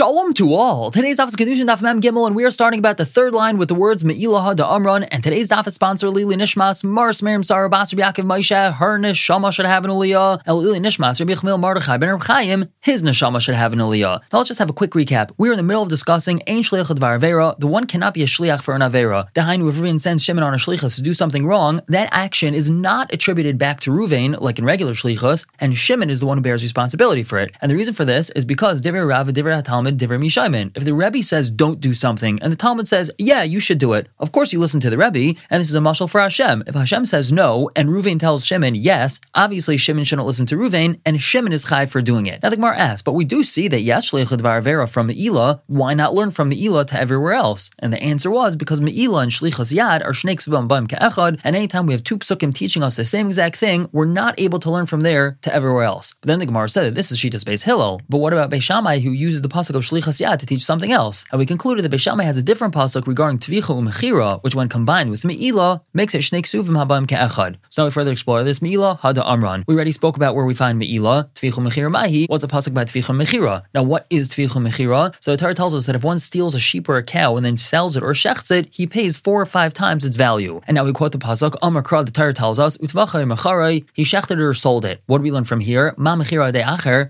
Shalom to all. Today's daf is Kedushin Daf Mem Gimel, and we are starting about the third line with the words Me'ilaha da Amran. And today's daf is sponsored Lili Nishmas, Mars Miriam Sarah Basar Yaakov Moshe. Her neshama should have an aliyah. El Lili Nishmas, Rabbi Chmil Mardechai Ben Chaim. His neshama should have an aliyah. Now let's just have a quick recap. We are in the middle of discussing Ein Shliach Dvar Avera. The one cannot be a shliach for an avera. Dahainu, if Ruvain sends Shimon on a shlichus to do something wrong, that action is not attributed back to Ruvain like in regular shlichus, and Shimon is the one who bears responsibility for it. And the reason for this is because Divrei Rav, Divrei Talmud, Divrei Mishayim. If the Rebbe says don't do something and the Talmud says, yeah, you should do it, of course you listen to the Rebbe, and this is a mashal for Hashem. If Hashem says no and Ruvain tells Shimon yes, obviously Shimon shouldn't listen to Ruvain, and Shimon is chai for doing it. Now the Gemara asks, but we do see that yes, Shleichad Vera from Me'ilah, why not learn from Me'ilah to everywhere else? And the answer was because Me'ilah and Shlichas Yad are snakes Ksubam Baim Ka'echad, and anytime we have two psukim teaching us the same exact thing, we're not able to learn from there to everywhere else. But then the Gemara said that this is Shitas Beis Hillel. But what about Beishamai who uses the pasuk of Shlichas Yad to teach something else? And we concluded that Beishamai has a different pasuk regarding Tvicha Umechira, which when combined with Me'ilah, makes it Shnei Ksuvim Habaim Ka'echad. So now we further explore this Me'ilah Hada Amran. We already spoke about where we find Me'ilah, Tvicha Umechira Mahi. What's a pasuk by Tvicha Mechira? Now what is Tvicha Mechira? So the Torah tells us that if one steals a sheep or a cow and then sells it or shechts it, he pays four or five times its value. And now we quote the pasuk Amakra. The Torah tells us Utvachay Mecharai. He shechted it or sold it. What do we learn from here? Ma Mechira De.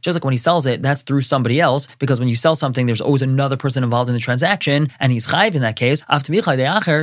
Just like when he sells it, that's through somebody else because when you sell something, there's always another person involved in the transaction, and he's chayv in that case.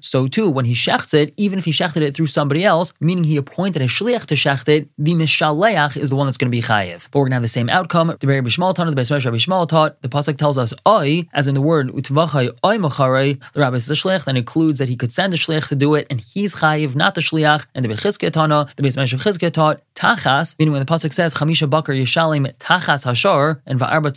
So too, when he shechts it, even if he shechted it through somebody else, meaning he appointed a shliach to shecht it, the mishaleach is the one that's going to be chayiv. But we're going to have the same outcome. The Rabbi Shmuel taught, the Rabbi Shmuel taught. The pasuk tells us oi, as in the word utvachai oi macharei. The rabbi says a shliach that includes that he could send a shliach to do it, and he's chayiv, not the shliach. And the Bechizkiah tana, the Beis Chizkiah taught tachas, meaning when the pasuk says chamisha bakar yishalim tachas hashar and va'arba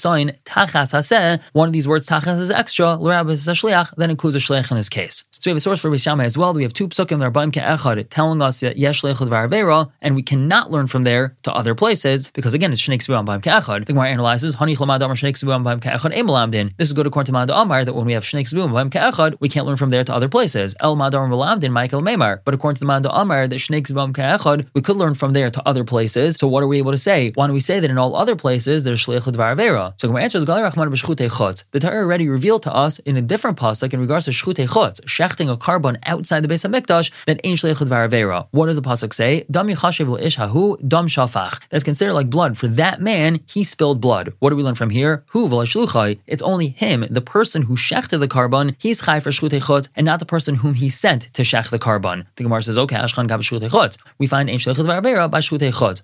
tachas haseh, one of these words tachas is extra. L'rabbi is a shliach, that includes a shliach in this case. So we have a source for Bishama as well. We have two psukim that are Ke'echad telling us that Yesh Varvera, and we cannot learn from there to other places because again it's Shnei Ksuvam Baim Ke'echad. The Gemara analyzes Hani Chlamad Shnei Ksuvam Baim Ke'echad Emalamdin. This is good according to Mad Amar that when we have Shnei Ksuvam Baim Ke'echad, we can't learn from there to other places. El Mad Amar Malamdin Michael Meimar. But according to the Mad Amar that Shnei Ksuvam Ke'echad, we could learn from there to other places. So what are we able to say? Why don't we say that in all other places there's Varvera? So Gemara answers B'Shchutei Chutz. The Torah already revealed to us in a different pasuk in regards to Shchutei Chutz, shechting a korban outside the Beis HaMikdash, that ain't shleichud varavera. What does the pasuk say? Dam yichashiv ish hahu dam shafach. That's considered like blood for that man. He spilled blood. What do we learn from here? Hu v'lashluchai. It's only him, the person who shechted the korban. He's chai for shchutei and not the person whom he sent to shech the carbon. The Gemara says, okay, ashkan gab shchutei We find ain't shleichud varavera by shchutei chutz.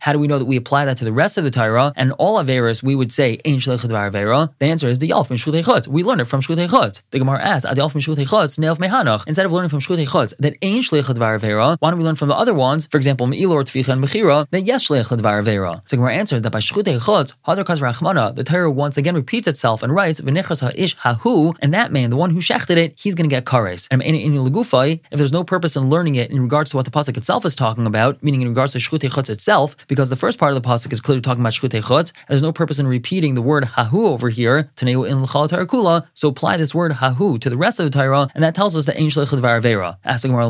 How do we know that we apply that to the rest of the Torah and all averas? We would say ain't shleichud The answer is the yalf from shchutei We learn it from shchutei chutz. The Gemara asks, ad yalf shchutei chutz, neilf mehanach. Instead of learning from shchutei chutz that ain't shleichad varavera, why don't we learn from the other ones? For example, me'ilor or tficha and mechira that yes shleichad varavera. So Gemara answers that by shchutei chutz hadar kaz rachmana, the Torah once again repeats itself and writes v'nichras ha'ish hahu, and that man, the one who shechted it, he's going to get kares. And if there's no purpose in learning it in regards to what the pasuk itself is talking about, meaning in regards to shchutei chutz itself, because the first part of the pasuk is clearly talking about shchutei chutz, and there's no purpose in repeating the word hahu over here taneu in l'chal kula. So apply this word hahu to the rest of the Torah, and that tells us that varavera. Ask the Gemara,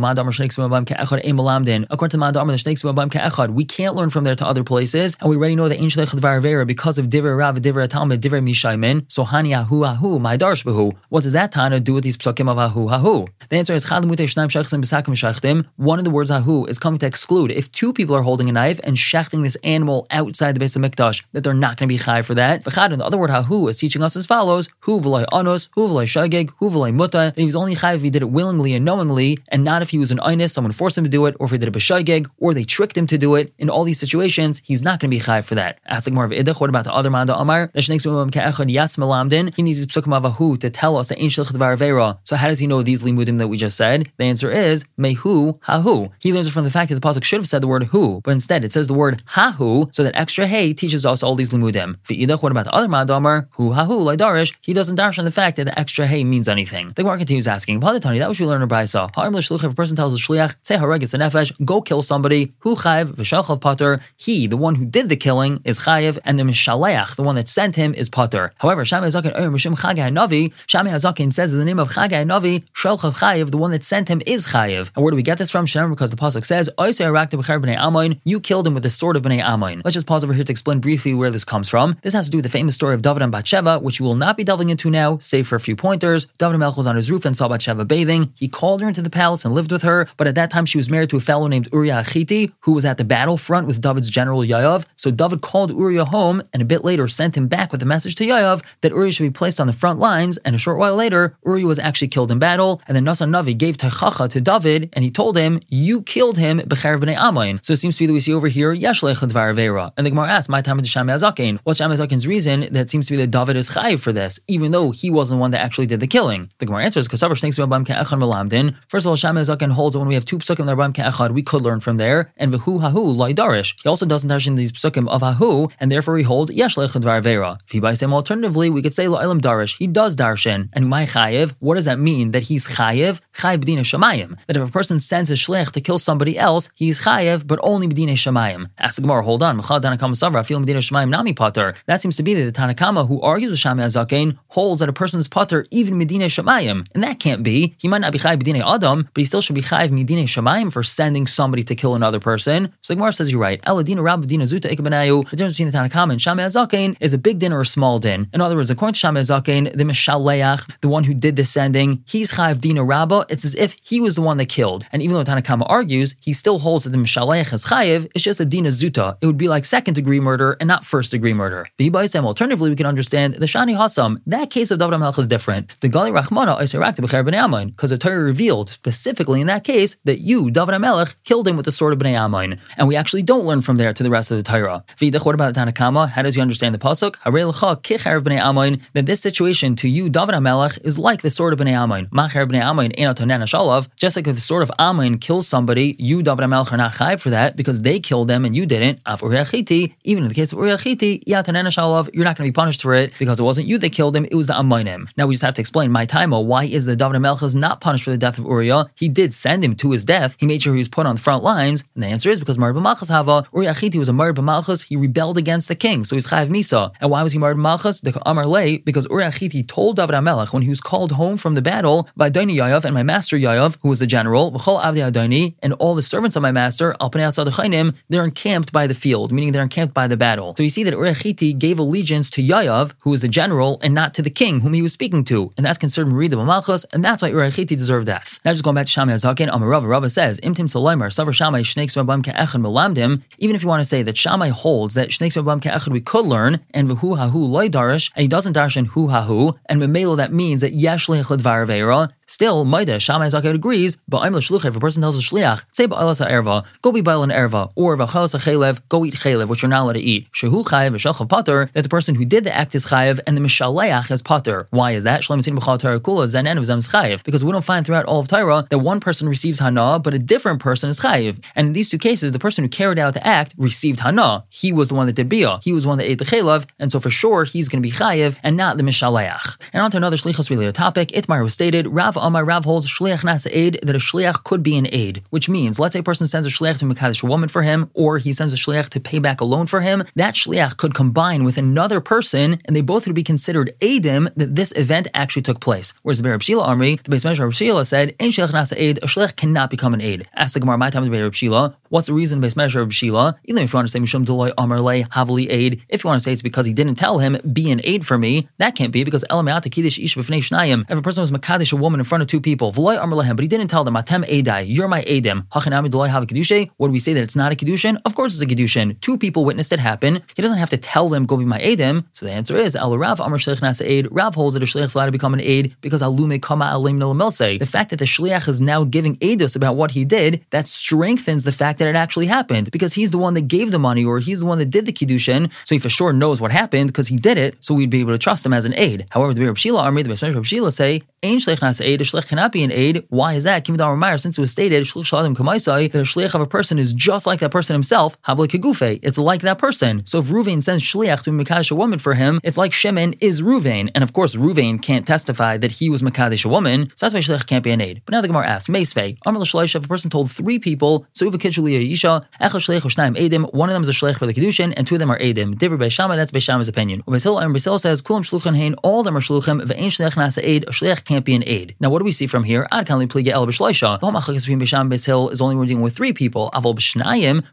According to Madamar, the Shnei Ksumabam Ke'echad, we can't learn from there to other places, and we already know that Ein Shleichad Varavera because of Divrei Rav, Divrei Talmud, Divrei Mishaymin. So Hani Ahu Ahu, my Darsh Behu. What does that Tana do with these psukim of Ahu Ahu? The answer is Chad Mutei Shnaim Shechsim Besakim Shechtim. One of the words Ahu is coming to exclude if two people are holding a knife and shechting this animal outside the Beis HaMikdash, that they're not going to be chai for that. The other word Ahu is teaching us as follows: Hu v'loy anos, hu v'loy shagig, hu v'loy muta. He was only chai if he did it willingly and knowingly, and not if he was an einus, someone forced him to do it, or if he did a b'shaygeg, or they tricked him to do it. In all these situations, he's not going to be chai for that. Ask more of idach. What about the other man, the Amar? He needs his psukim avahu to tell us that ain't shilchat So how does he know these limudim that we just said? The answer is mehu hahu. He learns it from the fact that the pasuk should have said the word hu, but instead it says the word hahu, so that extra hey teaches us all these limudim. V'idach. What about the other man, the Amar? Hu hahu laidarish. He doesn't dash on the fact that the extra hey means anything. The Gemara continues asking, "What did Tony? that which we learn in Brisa. If a person tells a shliach, say haregis nefesh, go kill somebody, hu chayiv v'shalchav pater, he, the one who did the killing, is chayiv, and the mishaleach, the one that sent him, is pater. However, Shami Hazakin Oyer Mishim Chagai Navi, Shami Hazakin says in the name of Chagai Navi, Shalchav chayiv, the one that sent him is chayiv. And where do we get this from? Shem, because the pasuk says, you killed him with the sword of bnei Amoin. Let's just pause over here to explain briefly where this comes from. This has to do with the famous story of David and Bathsheba, which we will not be delving into now, save for a few pointers. David Melch was on his roof and saw Bathsheba bathing. He called her into the palace and lived with her, but at that time she was married to a fellow named Uriah Achiti, who was at the battlefront with David's general Yoav. So David called Uriah home and a bit later sent him back with a message to Yoav that Uriah should be placed on the front lines. And a short while later, Uriah was actually killed in battle. And then Nasan Navi gave Techacha to David and he told him, You killed him, Becher b'nei Amain. So it seems to be that we see over here, Vera. And the Gemara asks, My time with Shammai Azakin. What's Shammai Azakin's reason that seems to be that David is chayiv for this, even though he wasn't the one that actually did the killing? The Gemara answers, First of all, Shammai Azakin holds that when we have two psukim that are Ke'echad, we could learn from there. And V'hu Hahu Laidarish. He also doesn't touch in these psukim of Hahu, and therefore he holds Yesh Dvar Vera. If he by same alternatively, we could say La'ilam Darish. He does darshan. And Umay chayiv, what does that mean? That he's chayiv? Chayiv b'dina shamayim. That if a person sends a shlech to kill somebody else, he's chayiv, but only b'dina shamayim. Ask the Gemara, hold on. That seems to be that the Tanakama who argues with Shammai Azaken holds that a person's Potter even Medina Shamayim. And that can't be. He might not be Chayiv Medina Adam, but he still should be Chayiv Medina Shamayim for sending somebody to kill another person. So the Gemara says you're right. Eladina Rab Zuta Ikabanayu. The difference between the Tanakama and Shammai Azaken is a big din or a small din. In other words, according to Shammai Azaken, the Mishaleach, the one who did the sending, he's Chayiv Dina Rabba. It's as if he was the one that killed. And even though Tanakama argues, he still holds that the Mishaleach is Chayiv. It's just a Dina Zuta. It would be like second degree murder and not first degree murder. The Ibaisem, alternatively, we can understand the Shani Hasam. That case of David Melch is different. The Gali Rachmana is because the Torah revealed specifically in that case that you, David Melech, killed him with the sword of B'nai Amin. And we actually don't learn from there to the rest of the Torah. What about the Tanakama? How does you understand the Pasuk? That this situation to you, David Melech, is like the sword of Amin, Shalav, just like if the sword of Amin kills somebody, you, David Melech, are not chayv for that because they killed them and you didn't. Even in the case of Uriah Chiti, you're not going to be punished for it because it wasn't you that killed him, it was the Amonim. Now we just have to explain, my time, oh, why is the David Melchaz not punished for the death of Uriah? He did send him to his death. He made sure he was put on the front lines. And the answer is because Marib Malchus Hava, Uriah Chiti was a Marib Malchus, he rebelled against the king, so he's Chayav Misa. And why was he Marib Malchus? The Amar Lay, because Uriah told David Melech when he was called home from the battle by Doni Yoav and my master Yoav, who was the general, and all the servants of my master, they're encamped by the field, meaning they're encamped by the battle. So you see that Uriah gave allegiance to Yoav, who was the general, and not to the king whom he was speaking to. And that's considered Merida Malchus, and that's why Uriah Chiti deserved death. Now just going back to Shammai Azakin, Amarava Rava says, Imtim Salaymer, Savar Shammai, Shneiks Rabam Ke'echad Melamdim, even if you want to say that Shammai holds that Shneiks Rabam Ke'echad we could learn, and V'hu Hahu Loy Darish, and he doesn't darshan Hu Hahu, and Memelo that means that Yesh Lechad Vera, Still, Maida, Shammai Zakat agrees, but I'm Shluch, if a person tells a Shliach, say Ba'alas Erva, go be Ba'al an Erva, or V'chalas Chalev, go eat Chalev, which you're not allowed to eat. Shehu Chayev, V'shalchav Pater, that the person who did the act is Chayev, and the Mishaleach is Pater. Why is that? Shlemitin B'chal Kula, Zanen of Zem's Chayev. Because we don't find throughout all of Torah that one person receives Hana, but a different person is Chayev. And in these two cases, the person who carried out the act received Hana. He was the one that did Bia. He was the one that ate the Chalev, and so for sure, he's going to be Chayev, and not the Mishaleach. And on to another Shlichus related topic, Itmar was stated, Rav Amar Rav holds shliach nasa aid that a shliach could be an aid, which means let's say a person sends a shliach to Mekadesh a woman for him, or he sends a shliach to pay back a loan for him. That shliach could combine with another person, and they both would be considered aidim that this event actually took place. Whereas the Bereb Shila Amri, the base measure of Shila said, "Ein shliach nasa aid, a shliach cannot become an aid." Ask the Gemara, my time the Bereb Shila, what's the reason base measure of Shila? Even if you want to say Mishum Deloy Amarle Havali aid, if you want to say it's because he didn't tell him be an aid for me, that can't be because Elameata Kiddush Ish B'fnei Shnayim. If a person was Makadesh a woman in front of two people, but he didn't tell them, Atem Edai, you're my Edim. Hachanami Deloy have a Kedusha. What do we say that it's not a Kedushin? Of course it's a Kedushin. Two people witnessed it happen. He doesn't have to tell them, go be my Edim. So the answer is, Al Rav Amr Shlich Nasa Aid. Rav holds that a Shliach is allowed to become an aid because Alume Kama Alim Nolamilse. The fact that the Shliach is now giving Eidos about what he did, that strengthens the fact that it actually happened because he's the one that gave the money or he's the one that did the Kiddushin. So he for sure knows what happened because he did it. So we'd be able to trust him as an aid. However, the Reb Shila Army, the Best Reb Shila say, Ain Shlich Nasa Aid, a Shlich cannot be an aid. Why is that? since it was stated that a shliach of a person is just like that person himself, havle kegufe, it's like that person. So if Ruvain sends shliach to Mekadesh a woman for him, it's like Shimon is Ruvain, and of course Ruvain can't testify that he was Mekadesh a woman, so that's why shliach can't be an aid. But now the Gemara asks, Meisvei, Amr l'shleish, if a person told three people, so uva kitchuli yisha, echel shleich u'shnayim edim, one of them is a shleich for the kedushin, and two of them are edim. Divir Beishama, that's Beishama's opinion. Basil and says, kulam shluchan hain, all them are shluchim, ve'ein shleich nasa aid, a shleich can't be an aid. Now, what do we see from here? Ad kanli pliga el b'shloisha. The whole machlekes between Beis Beis Hill is only we're dealing with three people. Aval.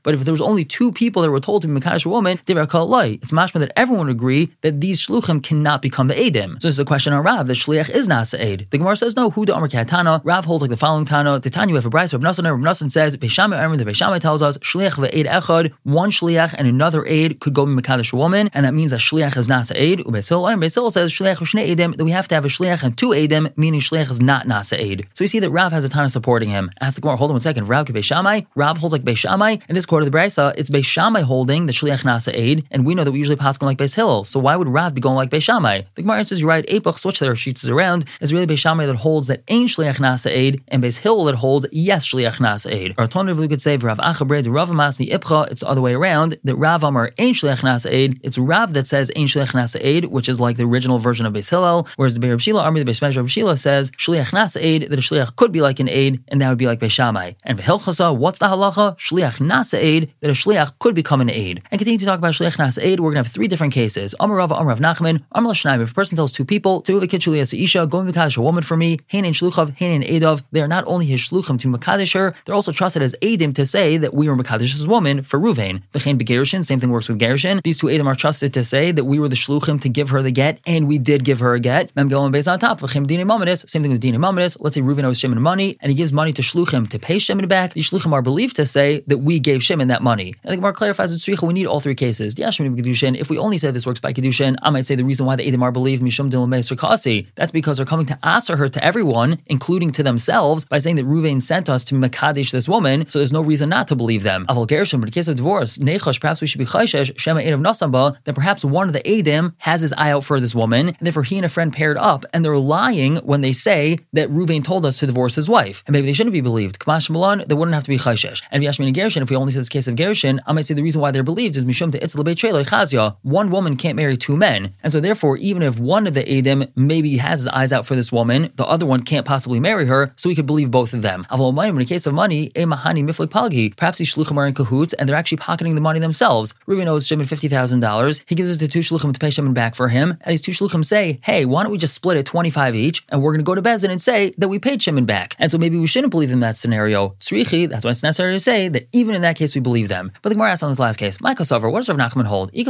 But if there was only two people that were told to be mekadosh a woman, it's mashma that everyone would agree that these shluchim cannot become the aidim. So this is a question on Rav that shliach is nasa aid. The Gemara says no. Who the Amar Tana? Rav holds like the following Tana. The you have a brayso. Rav Nassan. Rav Nassan says Beishamai Amr. The Beishamai tells us shliach ve'aid echad. One shliach and another aid could go be mekadosh a woman, and that means that shliach is nasa aid. Ubeis Hill. Beis says shliach shnei aidim that we have to have a shliach and two meaning shliach is not nasa aid. So we see that Rav has a ton of supporting him. Ask the Gemara. Hold on one second. Rav Beishamai. Rav holds like Beishamai. In this quarter of the brayso, it's Beishamai holding the shliach nasa aid, and we know that we usually pass like Beis Hill. So why would Rav be going like Beishamai? The Gemara answers, you're right. Epoch switch their sheets around is really Beishamai that holds that ain't shliach nasa aid, and Beis Hill that holds yes shliach nasa aid. Or alternatively, we could say Rav Achabred Rav Masni Ipcha. It's the other way around. That Rav Amar ain't shliach nasa aid. It's Rav that says ain't shliach nasa aid, which is like the original version of Beis Hillel. Whereas the Beis Shila Army, the Beis Medrash Shila says shliach nasa aid that a shliach could be like an aid, and that would be like Beishamai. And Vehilchasa, what's the halacha? Shliach nasa aid that a shliach could become an aid. And continue to talk about shliach nasa aid. We're gonna have three different cases. Amar Rav Amar Rav Nachman Amar Lashnaim. If a person tells two people, to Isha, go and a woman for me, Hain Shluchav, Hain Edov, they are not only his Shluchim to Makadesh her, they're also trusted as Adim to say that we were Makadesh's woman for Ruvain. The Chain Begerishin, same thing works with Gerishin. These two Adim are trusted to say that we were the Shluchim to give her the get, and we did give her a get. Mem Gilon based on top. Same thing with Dina Mamadis. Let's say Reuven owes Shimon money, and he gives money to Shluchim to pay Shimon back. The Shluchim are believed to say that we gave Shimon that money. And the Gemara clarifies with Tzricha, we need all three cases. The Ashmin Kedushin, if we only say this works by Kedushin, I might say the reason why the Adim are believed Mishum Dilamei Sirkasi. That's because they're coming to answer her to everyone, including to themselves, by saying that Ruvain sent us to Makadish this woman, so there's no reason not to believe them. Aval Gerushin, but in case of divorce, Nechash, perhaps we should be Chayshesh, Shema Edav Nasamba, that perhaps one of the Adim has his eye out for this woman, and therefore he and a friend paired up, and they're lying when they say that Ruvain told us to divorce his wife. And maybe they shouldn't be believed. Kamash Milan, they wouldn't have to be Chayshesh. And Yashmin and Gerushin, if we only say this case of Gerushin, I might say the reason why they're believed is Mishum to Itzla Chazia. One woman can't marry two men. And so therefore, even if one of the Adim maybe has his eyes out for this woman, the other one can't possibly marry her, so we could believe both of them. In a case of money, a Mahani Miflik Palgi, perhaps these shluchim are in cahoots and they're actually pocketing the money themselves. Reuven owes Shimon $50,000. He gives it to two shluchim to pay Shimon back for him. And these two shluchim say, hey, why don't we just split it 25 each and we're going to go to Beis Din and say that we paid Shimon back. And so maybe we shouldn't believe in that scenario. Srichi, that's why it's necessary to say that even in that case we believe them. But the Gemara asks on this last case, Michael Sover, what does Rav Nachman hold? If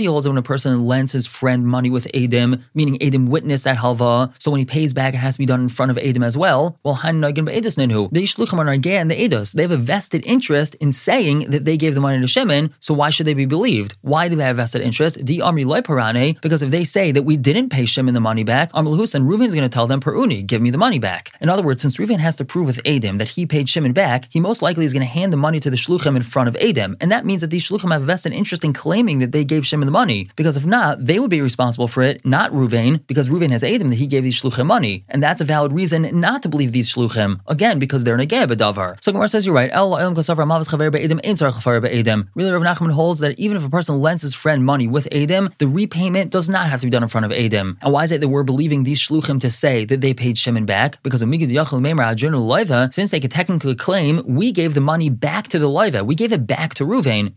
he holds it when a person lends his friend money with Adim, meaning Adim witnessed that halva, so when he pays back, it has to be done in front of Adim as well. Well, and the Eidos. They have a vested interest in saying that they gave the money to Shimon, so why should they be believed? Why do they have vested interest? The Amri Parane, because if they say that we didn't pay Shimon the money back, Amr Husan, Reuven's going to tell them, Peruni, give me the money back. In other words, since Reuven has to prove with Adim that he paid Shimon back, he most likely is going to hand the money to the Shluchim in front of Adim. And that means that these Shluchim have vested interest in claiming that they gave Shimon the money. Because if not, they would be responsible for it, not Reuven, because Reuven has Adim that he gave these Shluchim money. And that's a valid reason not to believe these Shluchim. Again, because they're Negeh B'davar. So Gemara says you're right. Really, Rav Nachman holds that even if a person lends his friend money with Adim, the repayment does not have to be done in front of Adim. And why is it that we're believing these Shluchim to say that they paid Shimon back? Because since they could technically claim we gave the money back to the Loiva, we gave it back to Ruvain.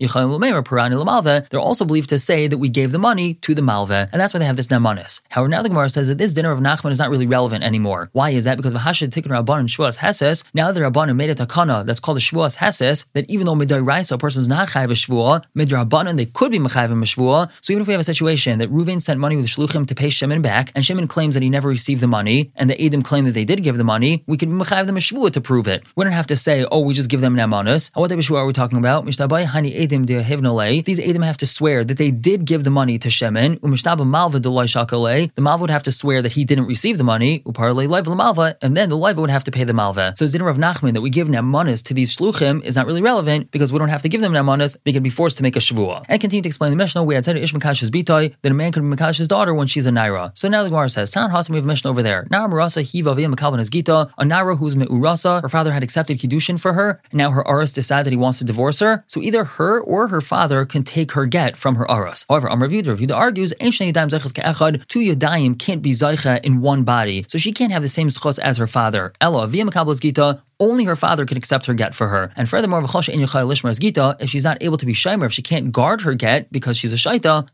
They're also believed to say that we gave the money to the Malva, and that's why they have this Namanis. However, now the Gemara says that this dinner of Nachman is not really relevant anymore. Why is that? Because Vahashid Tikkun Rabban and Shvuas Heses, now the Rabban made a takana that's called a Shvuas Heses, that even though Midai Raisa, a person is not Chayv a Shvua, Midrabbanan, they could be Mechayv a Shvua. So even if we have a situation that Ruvain sent money with Shluchim to pay Shimon back, and Shimon claims that he never received the money, and the Edom claim that they did give the money, we can Mechayv them a Shvua to prove it. We don't have to say, oh, we just give them an Amanus. What type of Shvua are we talking about? These Edom have to swear that they did give the money to Shimon, the Malva would have to swear that he didn't receive the money, and then the Leiva would have to pay the Malva. So dinner of Nachman that we give Namanas to these Shluchim is not really relevant because we don't have to give them Namanas, they can be forced to make a Shavua. And continue to explain the Mishnah, we had said Ishmakash's Bitoi that a man could be Makash's daughter when she's a Naira. So now the Gemara says, Tanan Hasim, we have a Mishnah over there. Now Marasa Hiva Via Gita, a Naira who's Me'urasa, her father had accepted Kiddushin for her, and now her Aras decides that he wants to divorce her. So either her or her father can take her get from her Aras. However, Amr Revuda argues, two Yadayim can't be Zaycha in one body, so she can't have the same schos as her father. Ella, via Gita, only her father can accept her get for her. And furthermore, if she's not able to be shimer, if she can't guard her get because she's a shaita,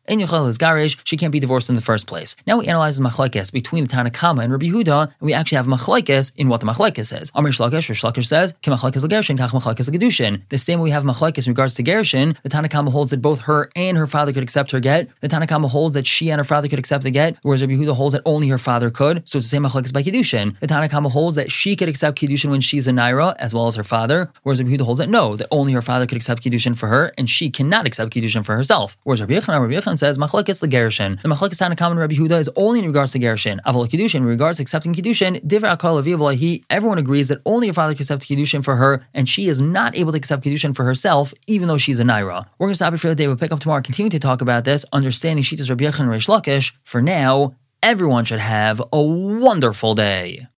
is garish, she can't be divorced in the first place. Now we analyze the machlekes between the Tanakama and Rabbi Huda, and we actually have machlekes in what the machlekes says. Amr Shlakish, Reish Lakish says. The same way we have machlekes in regards to Gerushin, the Tanakama holds that both her and her father could accept her get. The Tanakama holds that she and her father could accept the get, whereas Rabbi Huda holds that only her father could. So it's the same machlekes by Kiddushin. The Tanakama holds that she could accept Kiddushin when she's a Naira, as well as her father, whereas Rabbi Huda holds that no, that only her father could accept Kiddushin for her, and she cannot accept Kiddushin for herself. Whereas Rabbi Yechon, Rabbi Yechon says, machlekes legershin. The machlekes Tanakama and Rabbi Huda is only in regards to Gerushin. Aval Kiddushin, in regards to accepting Kiddushin, Divrei Akal Aviv everyone agrees that only her father can accept Kiddushin for her, and she is not able to accept Kiddushin for herself, even though she's a Naira. We're going to stop it for the day. We'll pick up tomorrow, continue to talk about this, understanding Shitas Rabbi Yechon and Reish Lakish. For now, everyone should have a wonderful day.